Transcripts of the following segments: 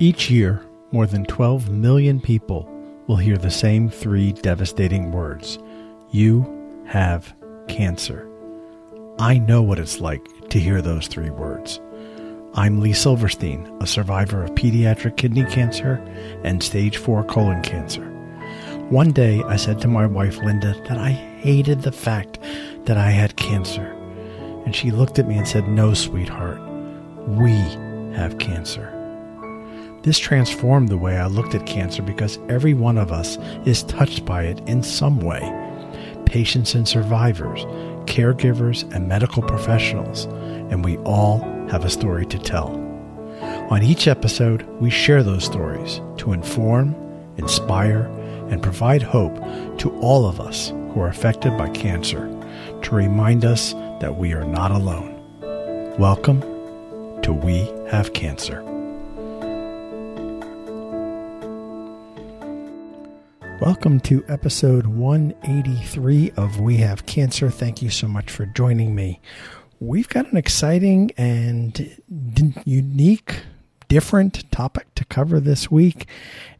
Each year, more than 12 million people will hear the same three devastating words You have cancer. I know what it's like to hear those three words. I'm Lee Silverstein, a survivor of pediatric kidney cancer and stage 4 colon cancer. One day I said to my wife Linda that I hated the fact that I had cancer. And she looked at me and said, No, sweetheart, we have cancer. This transformed the way I looked at cancer because every one of us is touched by it in some way. Patients and survivors, caregivers and medical professionals, and we all have a story to tell. On each episode, we share those stories to inform, inspire, and provide hope to all of us who are affected by cancer to remind us that we are not alone. Welcome to We Have Cancer. Welcome to episode 183 of We Have Cancer. Thank you so much for joining me. We've got an exciting and unique, different topic to cover this week,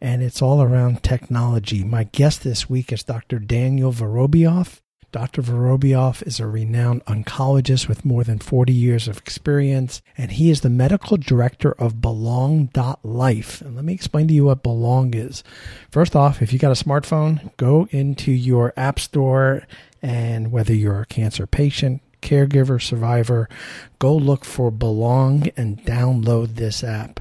and it's all around technology. My guest this week is Dr. Daniel Vorobiof. Dr. Vorobiof is a renowned oncologist with more than 40 years of experience, and he is the medical director of Belong.life. And let me explain to you what Belong is. First off, if you got a smartphone, go into your app store, and whether you're a cancer patient, caregiver, survivor, go look for Belong and download this app.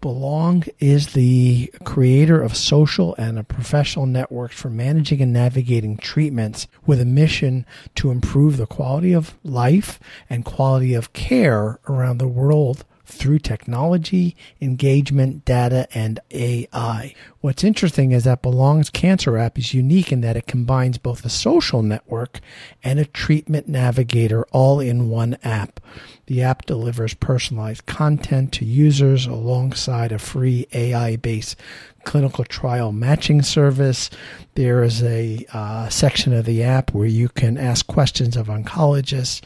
Belong is the creator of social and professional networks for managing and navigating treatments with a mission to improve the quality of life and quality of care around the world through technology, engagement, data, and AI. What's interesting is that Belong's Cancer app is unique in that it combines both a social network and a treatment navigator all in one app. The app delivers personalized content to users alongside a free AI based clinical trial matching service. There is a uh, section of the app where you can ask questions of oncologists,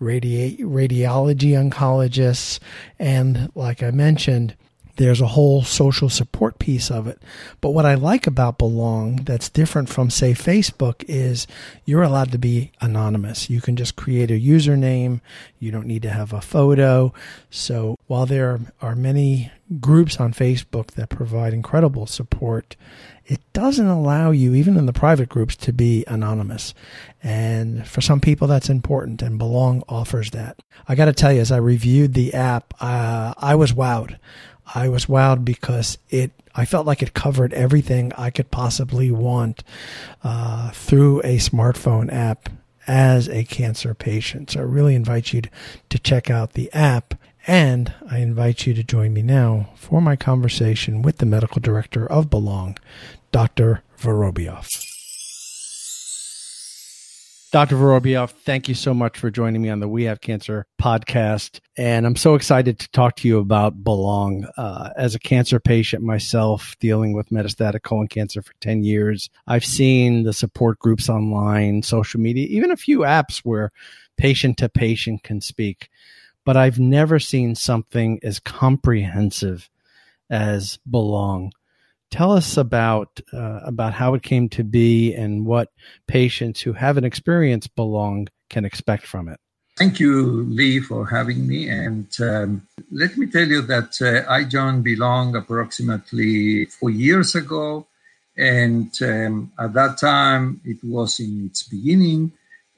radi- radiology oncologists, and like I mentioned, there's a whole social support piece of it. But what I like about Belong that's different from, say, Facebook is you're allowed to be anonymous. You can just create a username. You don't need to have a photo. So while there are many groups on Facebook that provide incredible support, it doesn't allow you, even in the private groups, to be anonymous. And for some people, that's important, and Belong offers that. I got to tell you, as I reviewed the app, uh, I was wowed. I was wowed because it I felt like it covered everything I could possibly want uh, through a smartphone app as a cancer patient. So I really invite you to, check out the app. And I invite you to join me now for my conversation with the medical director of Belong, Dr. Vorobiof. Dr. Vorobiof, thank you so much for joining me on the We Have Cancer podcast. And I'm so excited to talk to you about Belong. Uh, as a cancer patient myself, dealing with metastatic colon cancer for 10 years, I've seen the support groups online, social media, even a few apps where patient to patient can speak. But I've never seen something as comprehensive as Belong tell us about uh, about how it came to be and what patients who haven't experienced belong can expect from it. Thank you lee for having me. And um, let me tell you that uh, i joined belong approximately four years ago. And um, at that time it was in its beginning.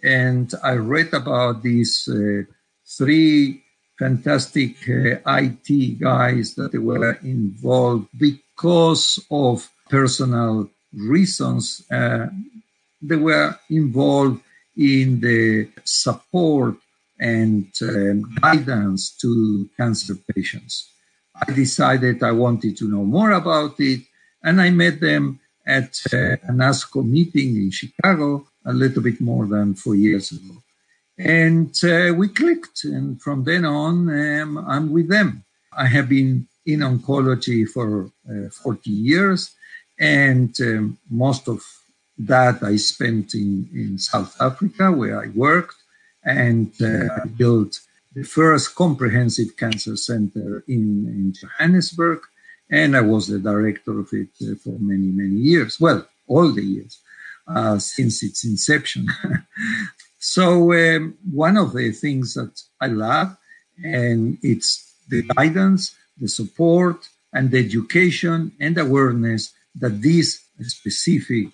And i read about these uh, three fantastic uh, IT guys that were involved because of personal reasons. Uh, they were involved in the support and uh, guidance to cancer patients. I decided I wanted to know more about it, and I met them at uh, an ASCO meeting in Chicago a little bit more than four years ago. And uh, we clicked. And from then on, um, I'm with them. I have been in oncology for uh, 40 years. And um, most of that I spent in, in South Africa, where I worked and uh, built the first comprehensive cancer center in, in Johannesburg, and I was the director of it uh, for many, many years. Well, all the years uh, since its inception. so, um, one of the things that I love, and it's the guidance, the support, and the education and awareness that this specific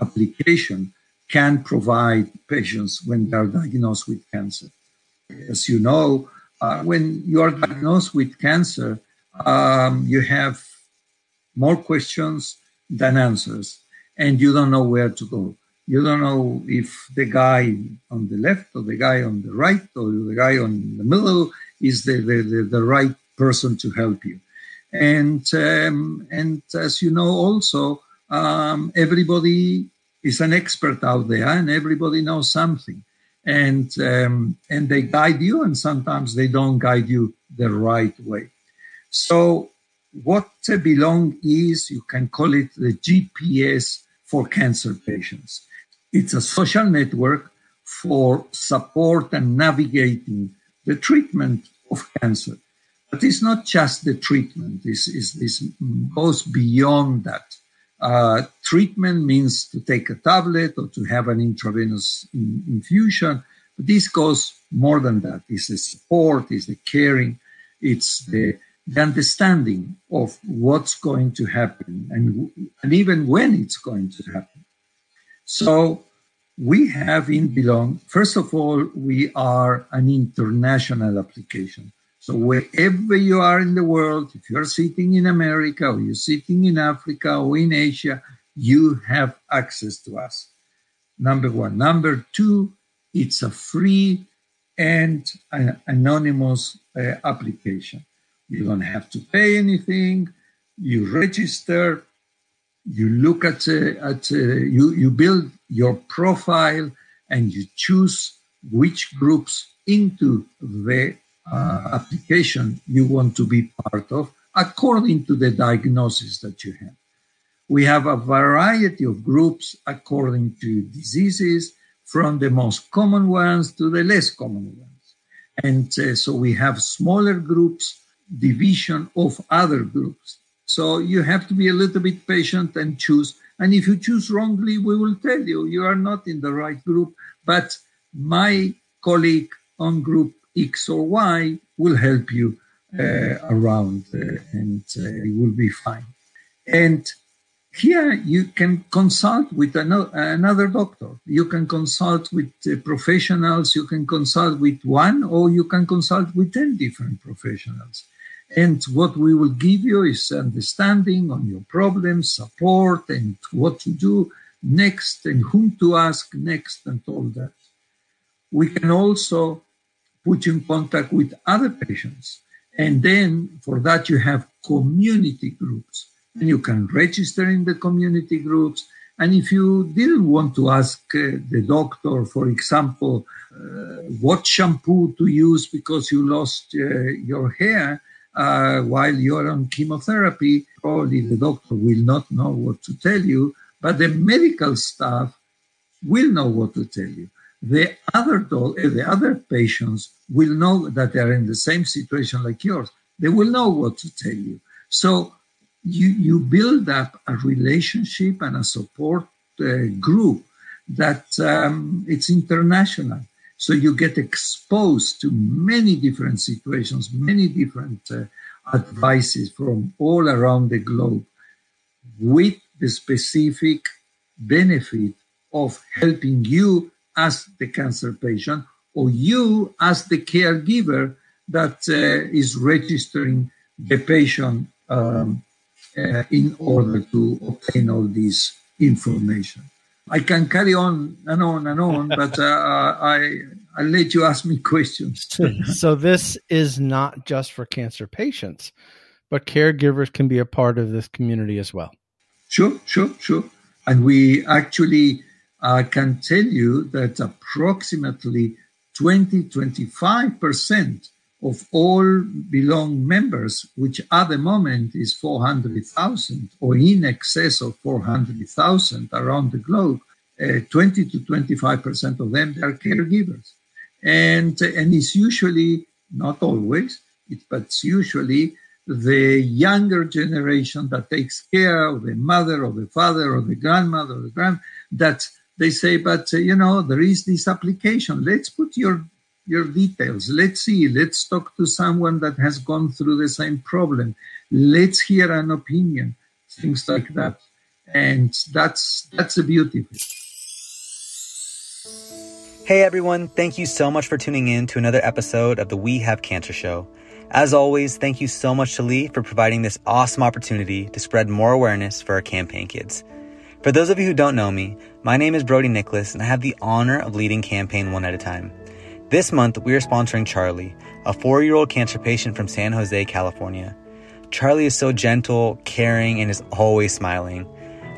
application can provide patients when they are diagnosed with cancer. As you know, uh, when you are diagnosed with cancer, um, you have more questions than answers, and you don't know where to go. You don't know if the guy on the left or the guy on the right or the guy on the middle is the, the, the, the right person to help you. And um, and as you know, also um, everybody is an expert out there, and everybody knows something. And um, and they guide you, and sometimes they don't guide you the right way. So what Belong is, you can call it the GPS for cancer patients. It's a social network for support and navigating the treatment of cancer. But it's not just the treatment. This is this goes beyond that. Uh, treatment means to take a tablet or to have an intravenous in, infusion. But this goes more than that. It's the support, it's the caring, it's the, the understanding of what's going to happen and, and even when it's going to happen. So we have in Belong, first of all, we are an international application. So wherever you are in the world, if you're sitting in America or you're sitting in Africa or in Asia, you have access to us. Number one. Number two, it's a free and anonymous uh, application. You don't have to pay anything. You register. You look at uh, at uh, you you build your profile and you choose which groups into the uh, application you want to be part of according to the diagnosis that you have. We have a variety of groups according to diseases, from the most common ones to the less common ones. And uh, so we have smaller groups, division of other groups. So you have to be a little bit patient and choose. And if you choose wrongly, we will tell you you are not in the right group. But my colleague on group X or Y will help you uh, around uh, and uh, it will be fine. And here you can consult with another, doctor. You can consult with uh, professionals. You can consult with one or you can consult with 10 different professionals. And what we will give you is understanding on your problems, support, and what to do next, and whom to ask next, and all that. We can also put you in contact with other patients. And then for that, you have community groups. And you can register in the community groups. And if you didn't want to ask uh, the doctor, for example, uh, what shampoo to use because you lost uh, your hair uh, while you're on chemotherapy, probably the doctor will not know what to tell you, but the medical staff will know what to tell you the other eh, the other patients will know that they are in the same situation like yours. They will know what to tell you. So you you build up a relationship and a support uh, group that um, it's international. So you get exposed to many different situations, many different uh, advices from all around the globe, with the specific benefit of helping you as the cancer patient or you as the caregiver that uh, is registering the patient um, uh, in order to obtain all this information. I can carry on and on and on, but uh, I I let you ask me questions. so this is not just for cancer patients, but caregivers can be a part of this community as well. Sure, sure, sure. And we actually I can tell you that approximately 20 25% of all belong members, which at the moment is 400,000 or in excess of 400,000 around the globe, uh, 20 to 25% of them are caregivers. And, and it's usually not always, it, but it's usually the younger generation that takes care of the mother or the father or the grandmother or the grand that they say, but uh, you know, there is this application. Let's put your your details. Let's see. Let's talk to someone that has gone through the same problem. Let's hear an opinion. Things like that, and that's that's a beauty. Hey everyone, thank you so much for tuning in to another episode of the We Have Cancer Show. As always, thank you so much to Lee for providing this awesome opportunity to spread more awareness for our campaign kids. For those of you who don't know me, my name is Brody Nicholas and I have the honor of leading Campaign One at a Time. This month, we are sponsoring Charlie, a four year old cancer patient from San Jose, California. Charlie is so gentle, caring, and is always smiling.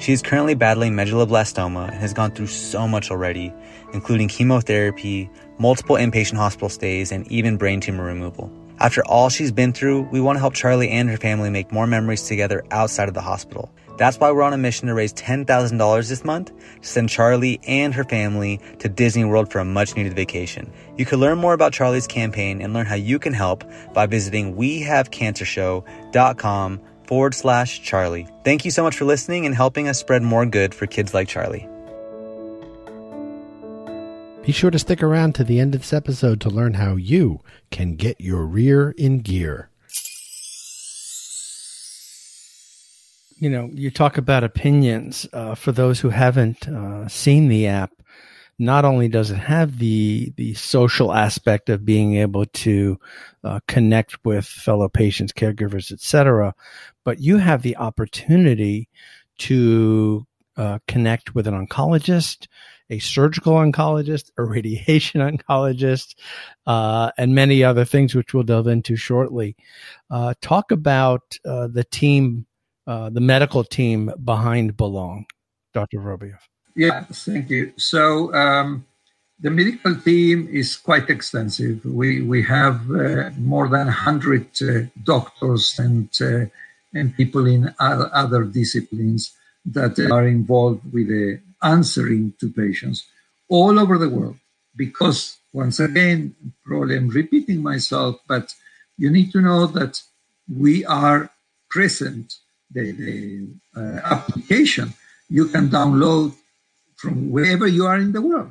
She is currently battling medulloblastoma and has gone through so much already, including chemotherapy, multiple inpatient hospital stays, and even brain tumor removal. After all she's been through, we want to help Charlie and her family make more memories together outside of the hospital. That's why we're on a mission to raise $10,000 this month to send Charlie and her family to Disney World for a much needed vacation. You can learn more about Charlie's campaign and learn how you can help by visiting wehavecancershow.com forward slash Charlie. Thank you so much for listening and helping us spread more good for kids like Charlie. Be sure to stick around to the end of this episode to learn how you can get your rear in gear. You know, you talk about opinions. Uh, for those who haven't uh, seen the app, not only does it have the the social aspect of being able to uh, connect with fellow patients, caregivers, etc., but you have the opportunity to uh, connect with an oncologist, a surgical oncologist, a radiation oncologist, uh, and many other things, which we'll delve into shortly. Uh, talk about uh, the team uh, the medical team behind Belong, Dr. Vorobiof. Yeah, thank you. So um, the medical team is quite extensive. We we have uh, more than hundred uh, doctors and uh, and people in other disciplines that are involved with answering to patients all over the world. Because once again, probably I'm repeating myself, but you need to know that we are present the, the uh, application you can download from wherever you are in the world.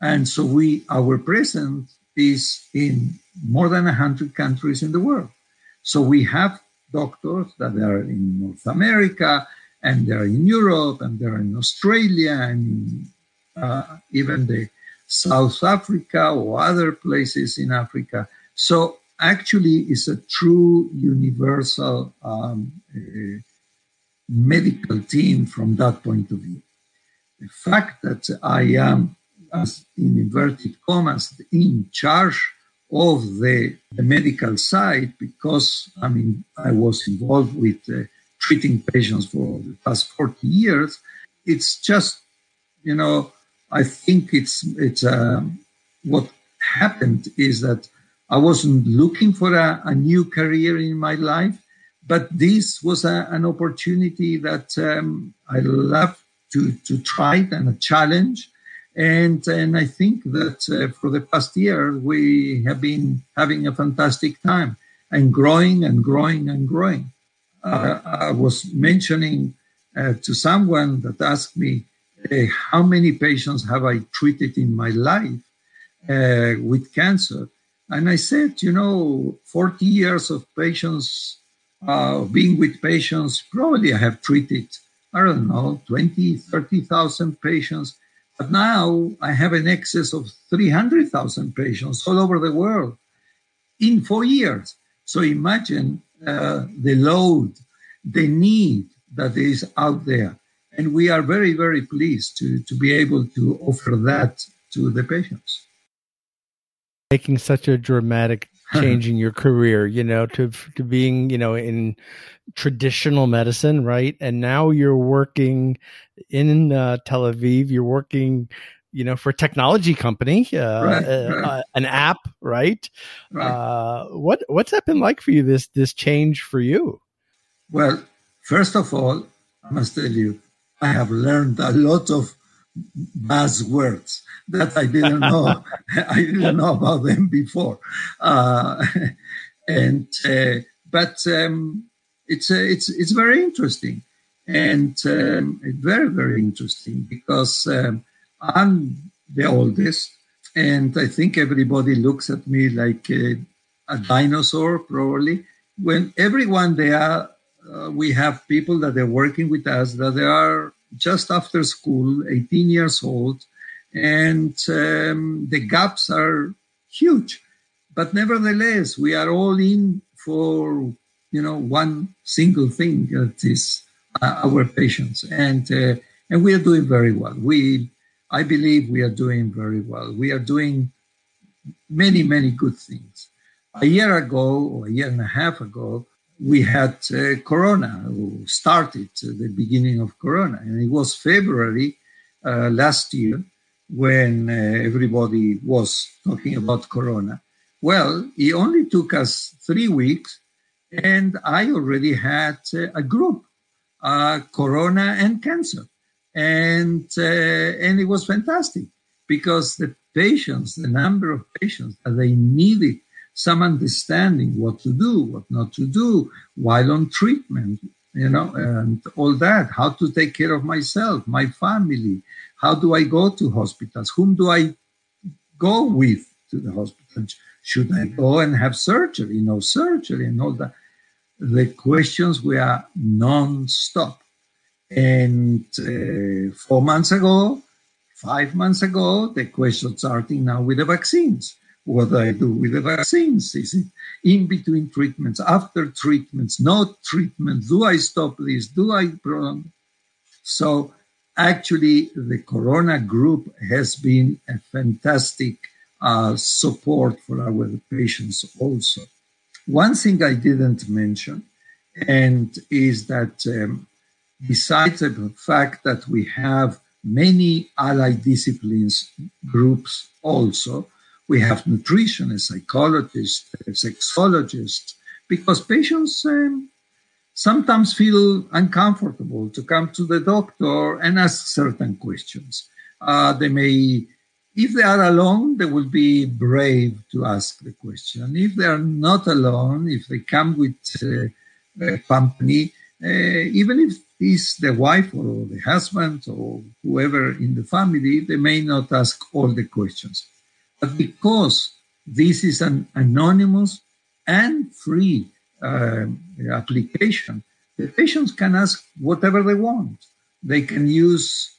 And so we, our presence is in more than 100 countries in the world. So we have doctors that are in North America and they're in Europe and they're in Australia and uh, even the South Africa or other places in Africa. So actually it's a true universal um, uh, medical team from that point of view. The fact that I am, as in inverted commas, in charge of the, the medical side because I mean I was involved with uh, treating patients for the past 40 years. It's just, you know, I think it's it's um, what happened is that I wasn't looking for a, a new career in my life. But this was a, an opportunity that um, I love to, to try and a challenge. And, and I think that uh, for the past year, we have been having a fantastic time and growing and growing and growing. Uh, I was mentioning uh, to someone that asked me, how many patients have I treated in my life uh, with cancer? And I said, you know, 40 years of patients uh, being with patients, probably I have treated, I don't know, 20, 30,000 patients. But now I have an excess of 300,000 patients all over the world in four years. So imagine uh, the load, the need that is out there. And we are very, very pleased to, to be able to offer that to the patients. Making such a dramatic changing your career, you know, to to being, you know, in traditional medicine, right? And now you're working in uh, Tel Aviv. You're working, you know, for a technology company, uh, right, uh, right. Uh, an app, right? right. Uh, what what's that been like for you? This this change for you? Well, first of all, I must tell you, I have learned a lot of buzzwords that I didn't know. I didn't know about them before, uh, and uh, but um, it's uh, it's it's very interesting and um, very very interesting because um, I'm the oldest, and I think everybody looks at me like a, a dinosaur probably. When everyone there, uh, we have people that are working with us that they are just after school, 18 years old, and um, the gaps are huge. But nevertheless, we are all in for you know one single thing that is uh, our patients, and uh, and we are doing very well. We, I believe, we are doing very well. We are doing many many good things. A year ago, or a year and a half ago, we had uh, Corona, started the beginning of Corona, and it was February uh, last year when uh, everybody was talking about Corona. Well, it only took us three weeks, and I already had uh, a group, uh, Corona and cancer, and uh, and it was fantastic because the patients, the number of patients that they needed some understanding what to do, what not to do while on treatment, you know, and all that, how to take care of myself, my family, how do I go to hospitals, whom do I go with to the hospital? Should I go and have surgery, no surgery, and all that? The questions were non-stop. And uh, four months ago, five months ago, the questions starting now with the vaccines what I do with the vaccines. Is it in between treatments, after treatments, no treatment? Do I stop this? Do I prolong? So actually, the Corona group has been a fantastic uh, support for our patients also. One thing I didn't mention, and is that um, besides the fact that we have many allied disciplines groups also, we have nutritionists, psychologists, sexologists, because patients um, sometimes feel uncomfortable to come to the doctor and ask certain questions. Uh, they may, if they are alone, they will be brave to ask the question. If they are not alone, if they come with uh, a company, uh, even if it's the wife or the husband or whoever in the family, they may not ask all the questions. But because this is an anonymous and free uh, application, the patients can ask whatever they want. They can use,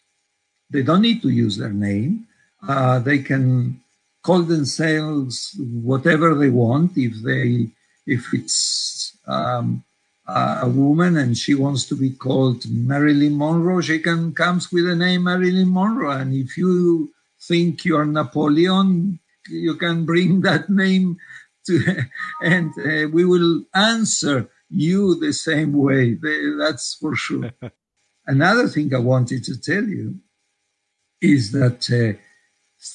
they don't need to use their name. Uh, they can call themselves whatever they want. If they, if it's um, a woman and she wants to be called Marilyn Monroe, she can comes with the name Marilyn Monroe. And if you think you're Napoleon, you can bring that name to, and uh, we will answer you the same way. That's for sure. Another thing I wanted to tell you is that uh,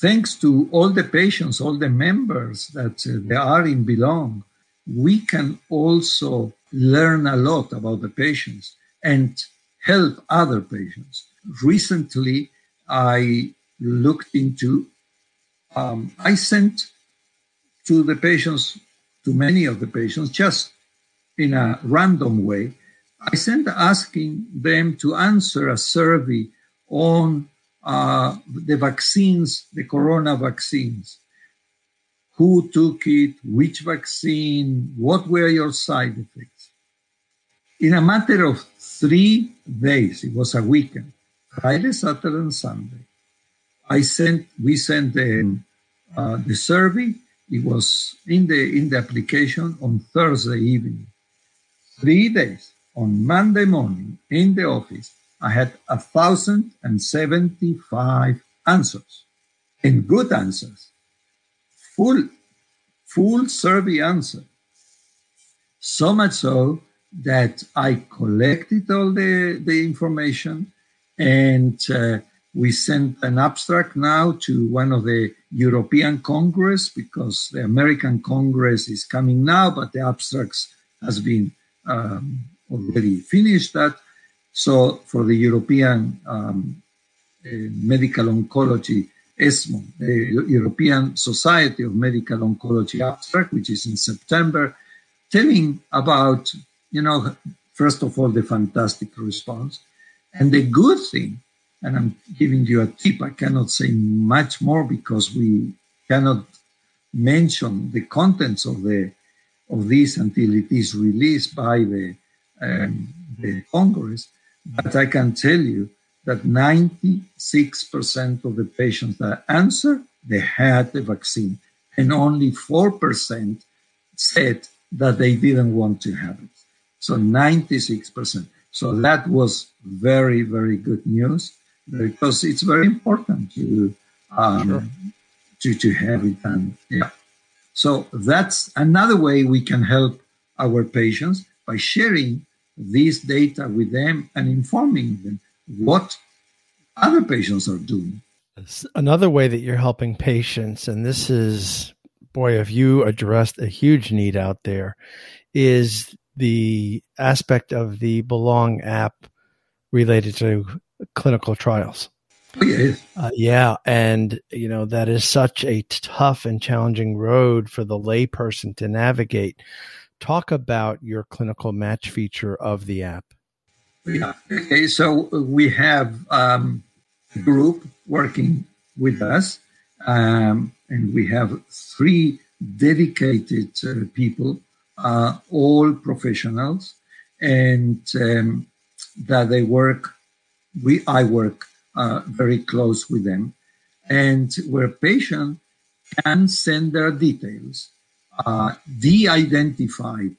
thanks to all the patients, all the members that uh, they are in Belong, we can also learn a lot about the patients and help other patients. Recently, I looked into, um, I sent to the patients, to many of the patients, just in a random way, I sent asking them to answer a survey on uh, the vaccines, the corona vaccines. Who took it? Which vaccine? What were your side effects? In a matter of three days, it was a weekend, Friday, Saturday, and Sunday. I sent, we sent the, uh, the survey. It was in the in the application on Thursday evening. Three days on Monday morning in the office, I had a thousand and seventy-five answers, and good answers, full full survey answer. So much so that I collected all the the information and. Uh, we sent an abstract now to one of the European Congress because the American Congress is coming now, but the abstracts has been um, already finished. That so for the European um, medical oncology ESMO, the European Society of Medical Oncology abstract, which is in September, telling about, you know, first of all, the fantastic response. And the good thing, and I'm giving you a tip, I cannot say much more because we cannot mention the contents of the of this until it is released by the um, the Congress. But I can tell you that 96% of the patients that answered, they had the vaccine. And only 4% said that they didn't want to have it. So 96%. So that was very, very good news because it's very important to, um, sure. to, to have it done. Yeah. So that's another way we can help our patients by sharing this data with them and informing them what other patients are doing. Another way that you're helping patients, and this is, boy, have you addressed a huge need out there, is the aspect of the Belong app related to clinical trials. Oh, yeah. Uh, yeah. And, you know, that is such a tough and challenging road for the layperson to navigate. Talk about your clinical match feature of the app. Yeah. Okay. So we have um, a group working with us, um, and we have three dedicated uh, people, uh, all professionals, and um, that they work. We I work uh, very close with them, and where patient can send their details, uh, de-identified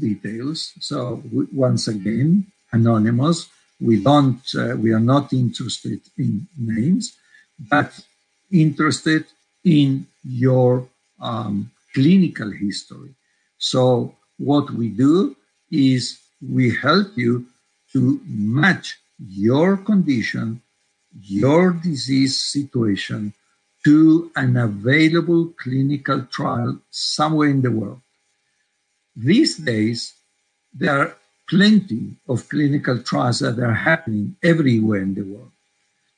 details. So once again, anonymous. We don't, uh, we are not interested in names, but interested in your um, clinical history. So what we do is we help you to match your condition, your disease situation to an available clinical trial somewhere in the world. These days, there are plenty of clinical trials that are happening everywhere in the world.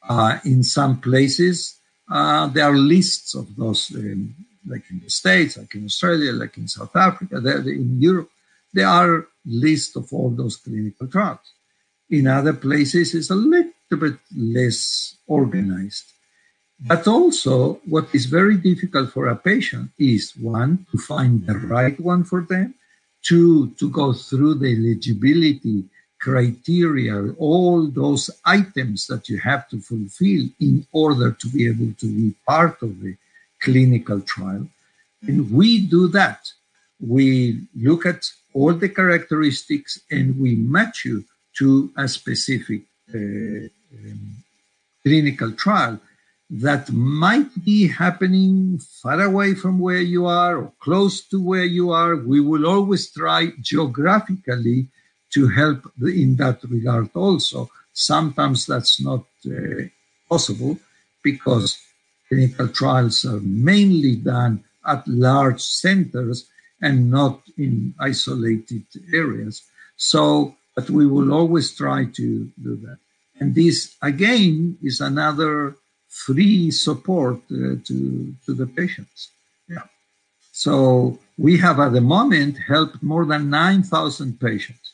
Uh, in some places, uh, there are lists of those, um, like in the States, like in Australia, like in South Africa, there, in Europe, there are lists of all those clinical trials. In other places, is a little bit less organized. But also, what is very difficult for a patient is one, to find the right one for them, two, to go through the eligibility criteria, all those items that you have to fulfill in order to be able to be part of the clinical trial. And we do that. We look at all the characteristics and we match you to a specific uh, um, clinical trial that might be happening far away from where you are or close to where you are. We will always try geographically to help in that regard also. Sometimes that's not uh, possible because clinical trials are mainly done at large centers and not in isolated areas. So, but we will always try to do that. And this again is another free support uh, to, to the patients. Yeah. So we have at the moment helped more than 9,000 patients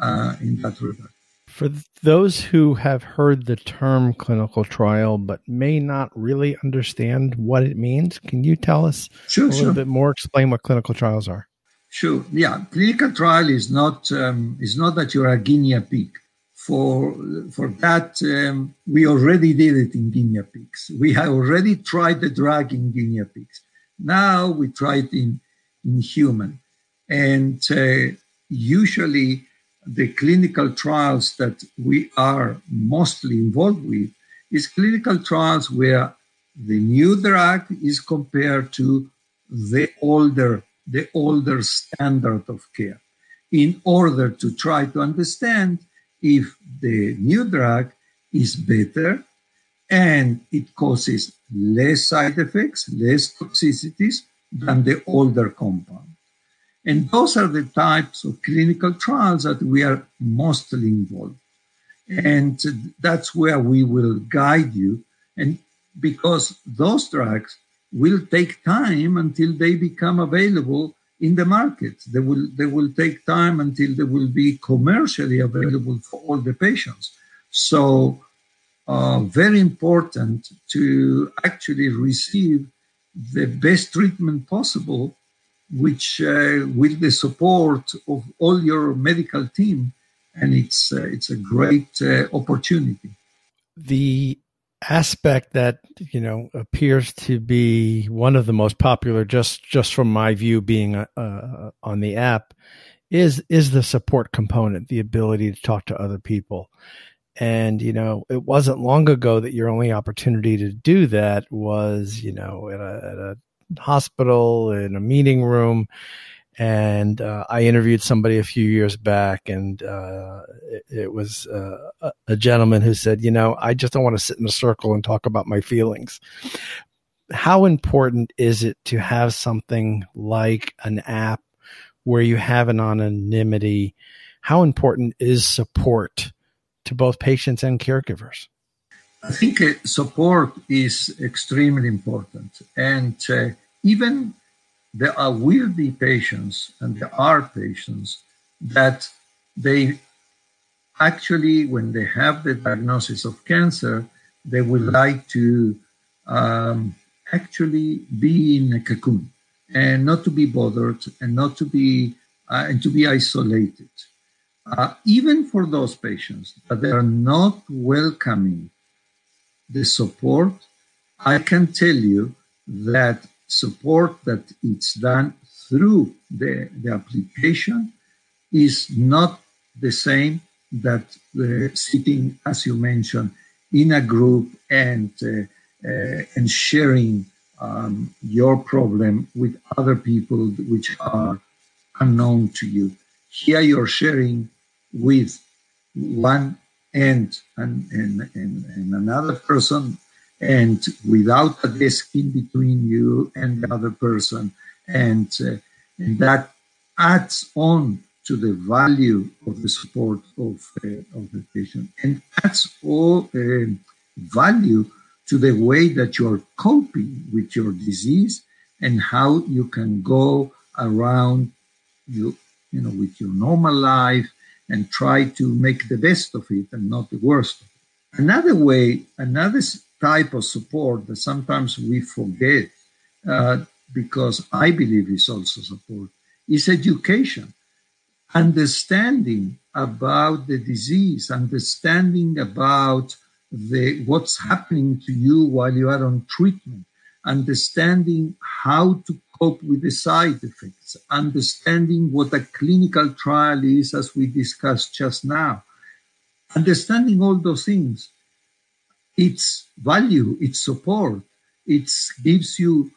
uh, in that regard. For those who have heard the term clinical trial but may not really understand what it means, can you tell us sure, a little sure. bit more? Explain what clinical trials are. Sure. Yeah, clinical trial is not um, is not that you're a guinea pig. For for that um, we already did it in guinea pigs. We have already tried the drug in guinea pigs. Now we try it in in human. And uh, usually the clinical trials that we are mostly involved with is clinical trials where the new drug is compared to the older the older standard of care in order to try to understand if the new drug is better and it causes less side effects, less toxicities than the older compound. And those are the types of clinical trials that we are mostly involved. And that's where we will guide you. And because those drugs will take time until they become available in the market. They will, they will take time until they will be commercially available for all the patients. So, uh, very important to actually receive the best treatment possible, which uh, with the support of all your medical team, and it's uh, it's a great uh, opportunity. The aspect that you know appears to be one of the most popular just just from my view being uh, uh, on the app is is the support component the ability to talk to other people. And you know it wasn't long ago that your only opportunity to do that was you know at a, at a hospital in a meeting room and uh, I interviewed somebody a few years back, and uh, it, it, was uh, a gentleman who said, "You know, I just don't want to sit in a circle and talk about my feelings." How important is it to have something like an app where you have an anonymity? How important is support to both patients and caregivers? I think uh, support is extremely important, and uh, even there are will be patients and there are patients that they actually when they have the diagnosis of cancer they would like to um, actually be in a cocoon and not to be bothered and not to be uh, and to be isolated. Uh, even for those patients that they are not welcoming the support i can tell you that support that it's done through the, the application is not the same that uh, sitting, as you mentioned, in a group and uh, uh, and sharing um, your problem with other people which are unknown to you. Here you're sharing with one end and, and, and, and another person and without a desk in between you and the other person. And, uh, and that adds on to the value of the support of, uh, of the patient and adds all uh, value to the way that you're coping with your disease and how you can go around you, you know, with your normal life and try to make the best of it and not the worst. Another way, another type of support that sometimes we forget uh, because I believe is also support is education, understanding about the disease, understanding about the what's happening to you while you are on treatment, understanding how to cope with the side effects, understanding what a clinical trial is, as we discussed just now, understanding all those things its value, its support, it gives you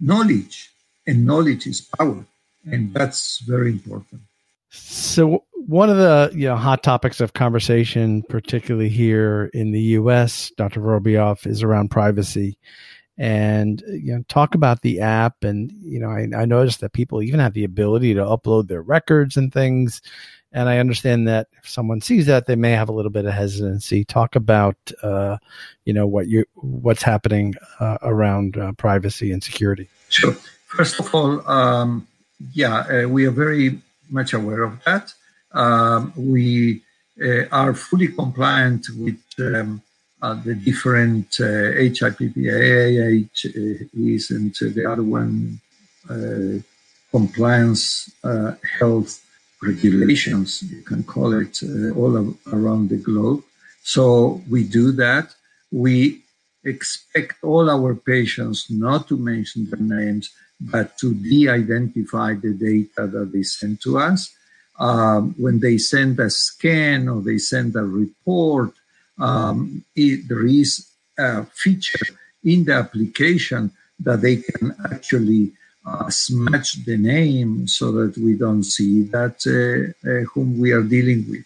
knowledge, and knowledge is power, and that's very important. So, one of the you know hot topics of conversation, particularly here in the U.S., Dr. Vorobiof, is around privacy. And you know, talk about the app, and you know, I, I noticed that people even have the ability to upload their records and things and I understand that if someone sees that, they may have a little bit of hesitancy. Talk about, uh, you know, what you what's happening uh, around uh, privacy and security. Sure. First of all, um, yeah, uh, we are very much aware of that. Um, we uh, are fully compliant with um, uh, the different HIPAA is and the other one compliance health regulations, you can call it, uh, all of, around the globe. So we do that. We expect all our patients not to mention their names, but to de-identify the data that they send to us. Um, when they send a scan or they send a report, um, it, there is a feature in the application that they can actually smudge the name so that we don't see that uh, uh, whom we are dealing with.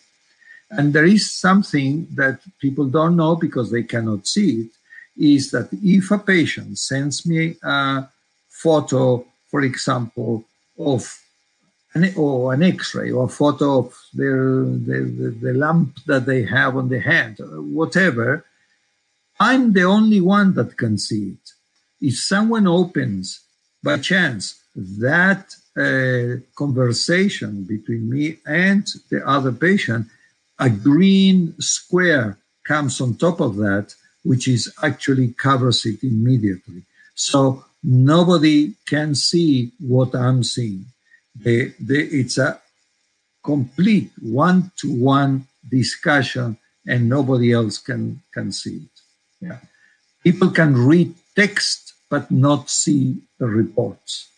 And there is something that people don't know because they cannot see it is that if a patient sends me a photo, for example, of an, or an X-ray or a photo of their, the, the, the lump that they have on the hand, whatever, I'm the only one that can see it. If someone opens by chance that uh, conversation between me and the other patient, a green square comes on top of that, which is actually covers it immediately. So nobody can see what I'm seeing. It's a complete one-to-one discussion, and nobody else can can see it. Yeah, people can read text but not see reports.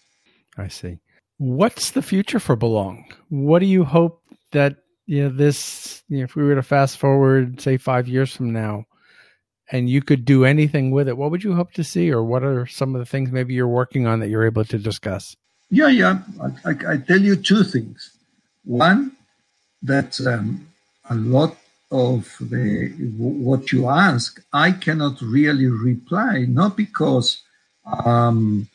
I see. What's the future for Belong? What do you hope that you know this? You know, if we were to fast forward, say five years from now, and you could do anything with it, what would you hope to see, or what are some of the things maybe you're working on that you're able to discuss? Yeah, yeah. I, I, I tell you two things. One, that um, a lot of the what you ask, I cannot really reply, not because um,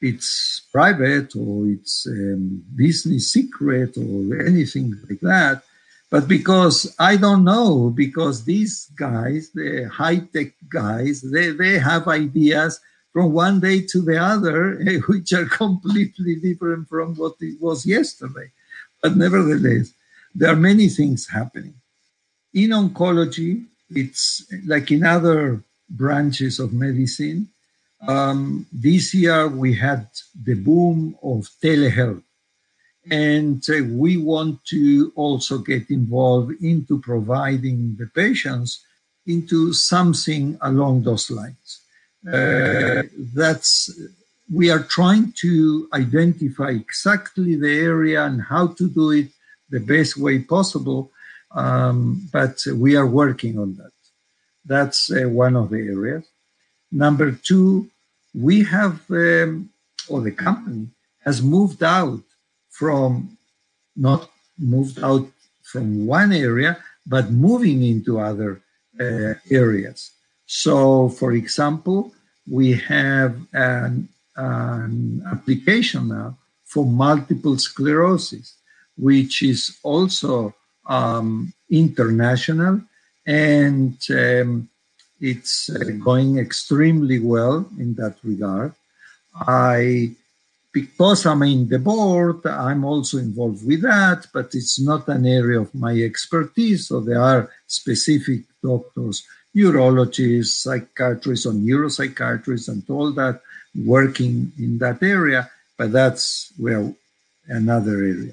it's private or it's um, business secret or anything like that, but because I don't know, because these guys, the high tech guys, they, they have ideas from one day to the other, which are completely different from what it was yesterday. But nevertheless, there are many things happening. In oncology, it's like in other branches of medicine, um, this year we had the boom of telehealth, and uh, we want to also get involved into providing the patients into something along those lines. Uh, that's we are trying to identify exactly the area and how to do it the best way possible, um, but we are working on that. That's uh, one of the areas. Number two, we have, um, or the company has moved out from, not moved out from one area, but moving into other uh, areas. So, for example, we have an, an application now for multiple sclerosis, which is also um, international and um, it's uh, going extremely well in that regard. I, because I'm in the board, I'm also involved with that, but it's not an area of my expertise. So there are specific doctors, urologists, psychiatrists, or neuropsychiatrists, and all that working in that area. But that's where another area.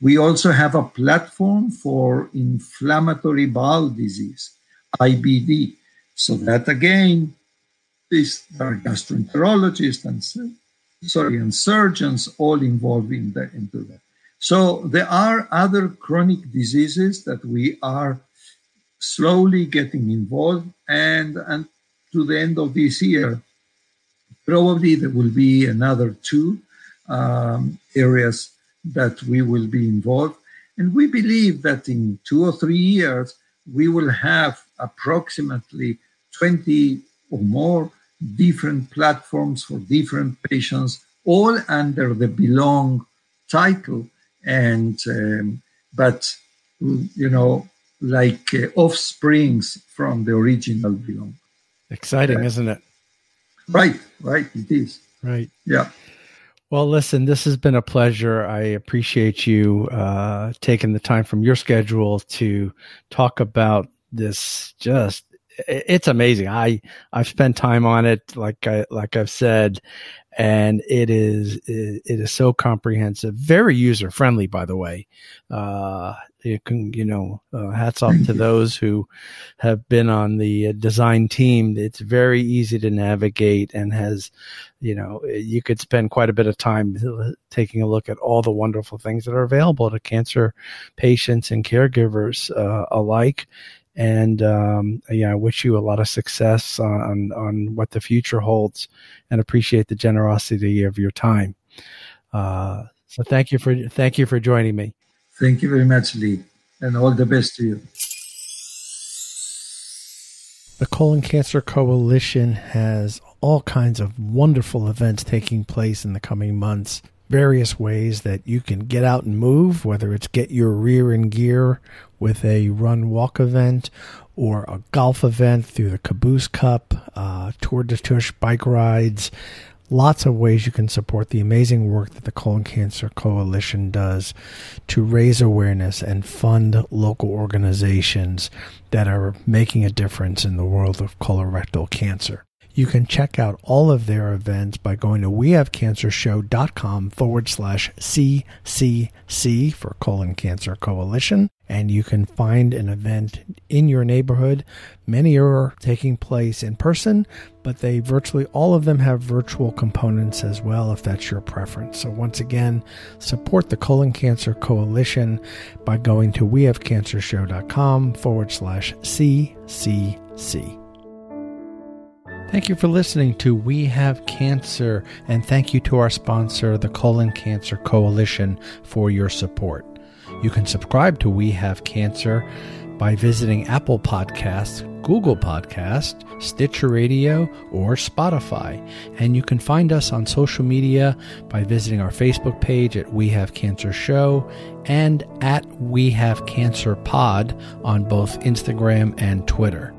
We also have a platform for inflammatory bowel disease, IBD. So that again, these are gastroenterologists and sorry, and surgeons all involved in into that. So there are other chronic diseases that we are slowly getting involved, and and to the end of this year, probably there will be another two um, areas that we will be involved, and we believe that in two or three years we will have approximately 20 or more different platforms for different patients, all under the Belong title. And, um, but, you know, like uh, offsprings from the original Belong. Exciting, isn't it? Right, right, it is. Right. Yeah. Well, listen, this has been a pleasure. I appreciate you uh, taking the time from your schedule to talk about this just it's amazing. I I've spent time on it, like I like I've said, and it is it, it is so comprehensive, very user friendly. By the way, uh, you can you know uh, hats off to those who have been on the design team. It's very easy to navigate and has you know you could spend quite a bit of time taking a look at all the wonderful things that are available to cancer patients and caregivers uh, alike and um, yeah, I wish you a lot of success on on what the future holds, and appreciate the generosity of your time. Uh, so thank you for thank you for joining me. Thank you very much, Lee, and all the best to you. The Colon Cancer Coalition has all kinds of wonderful events taking place in the coming months various ways that you can get out and move, whether it's get your rear in gear with a run walk event or a golf event through the Caboose Cup, uh, Tour de Tush bike rides. Lots of ways you can support the amazing work that the Colon Cancer Coalition does to raise awareness and fund local organizations that are making a difference in the world of colorectal cancer. You can check out all of their events by going to wehavecancershow.com forward slash CCC for Colon Cancer Coalition. And you can find an event in your neighborhood. Many are taking place in person, but they virtually all of them have virtual components as well, if that's your preference. So, once again, support the Colon Cancer Coalition by going to wehavecancershow.com forward slash CCC. Thank you for listening to We Have Cancer, and thank you to our sponsor, the Colon Cancer Coalition, for your support. You can subscribe to We Have Cancer by visiting Apple Podcasts, Google Podcast, Stitcher Radio, or Spotify. And you can find us on social media by visiting our Facebook page at We Have Cancer Show and at We Have Cancer Pod on both Instagram and Twitter.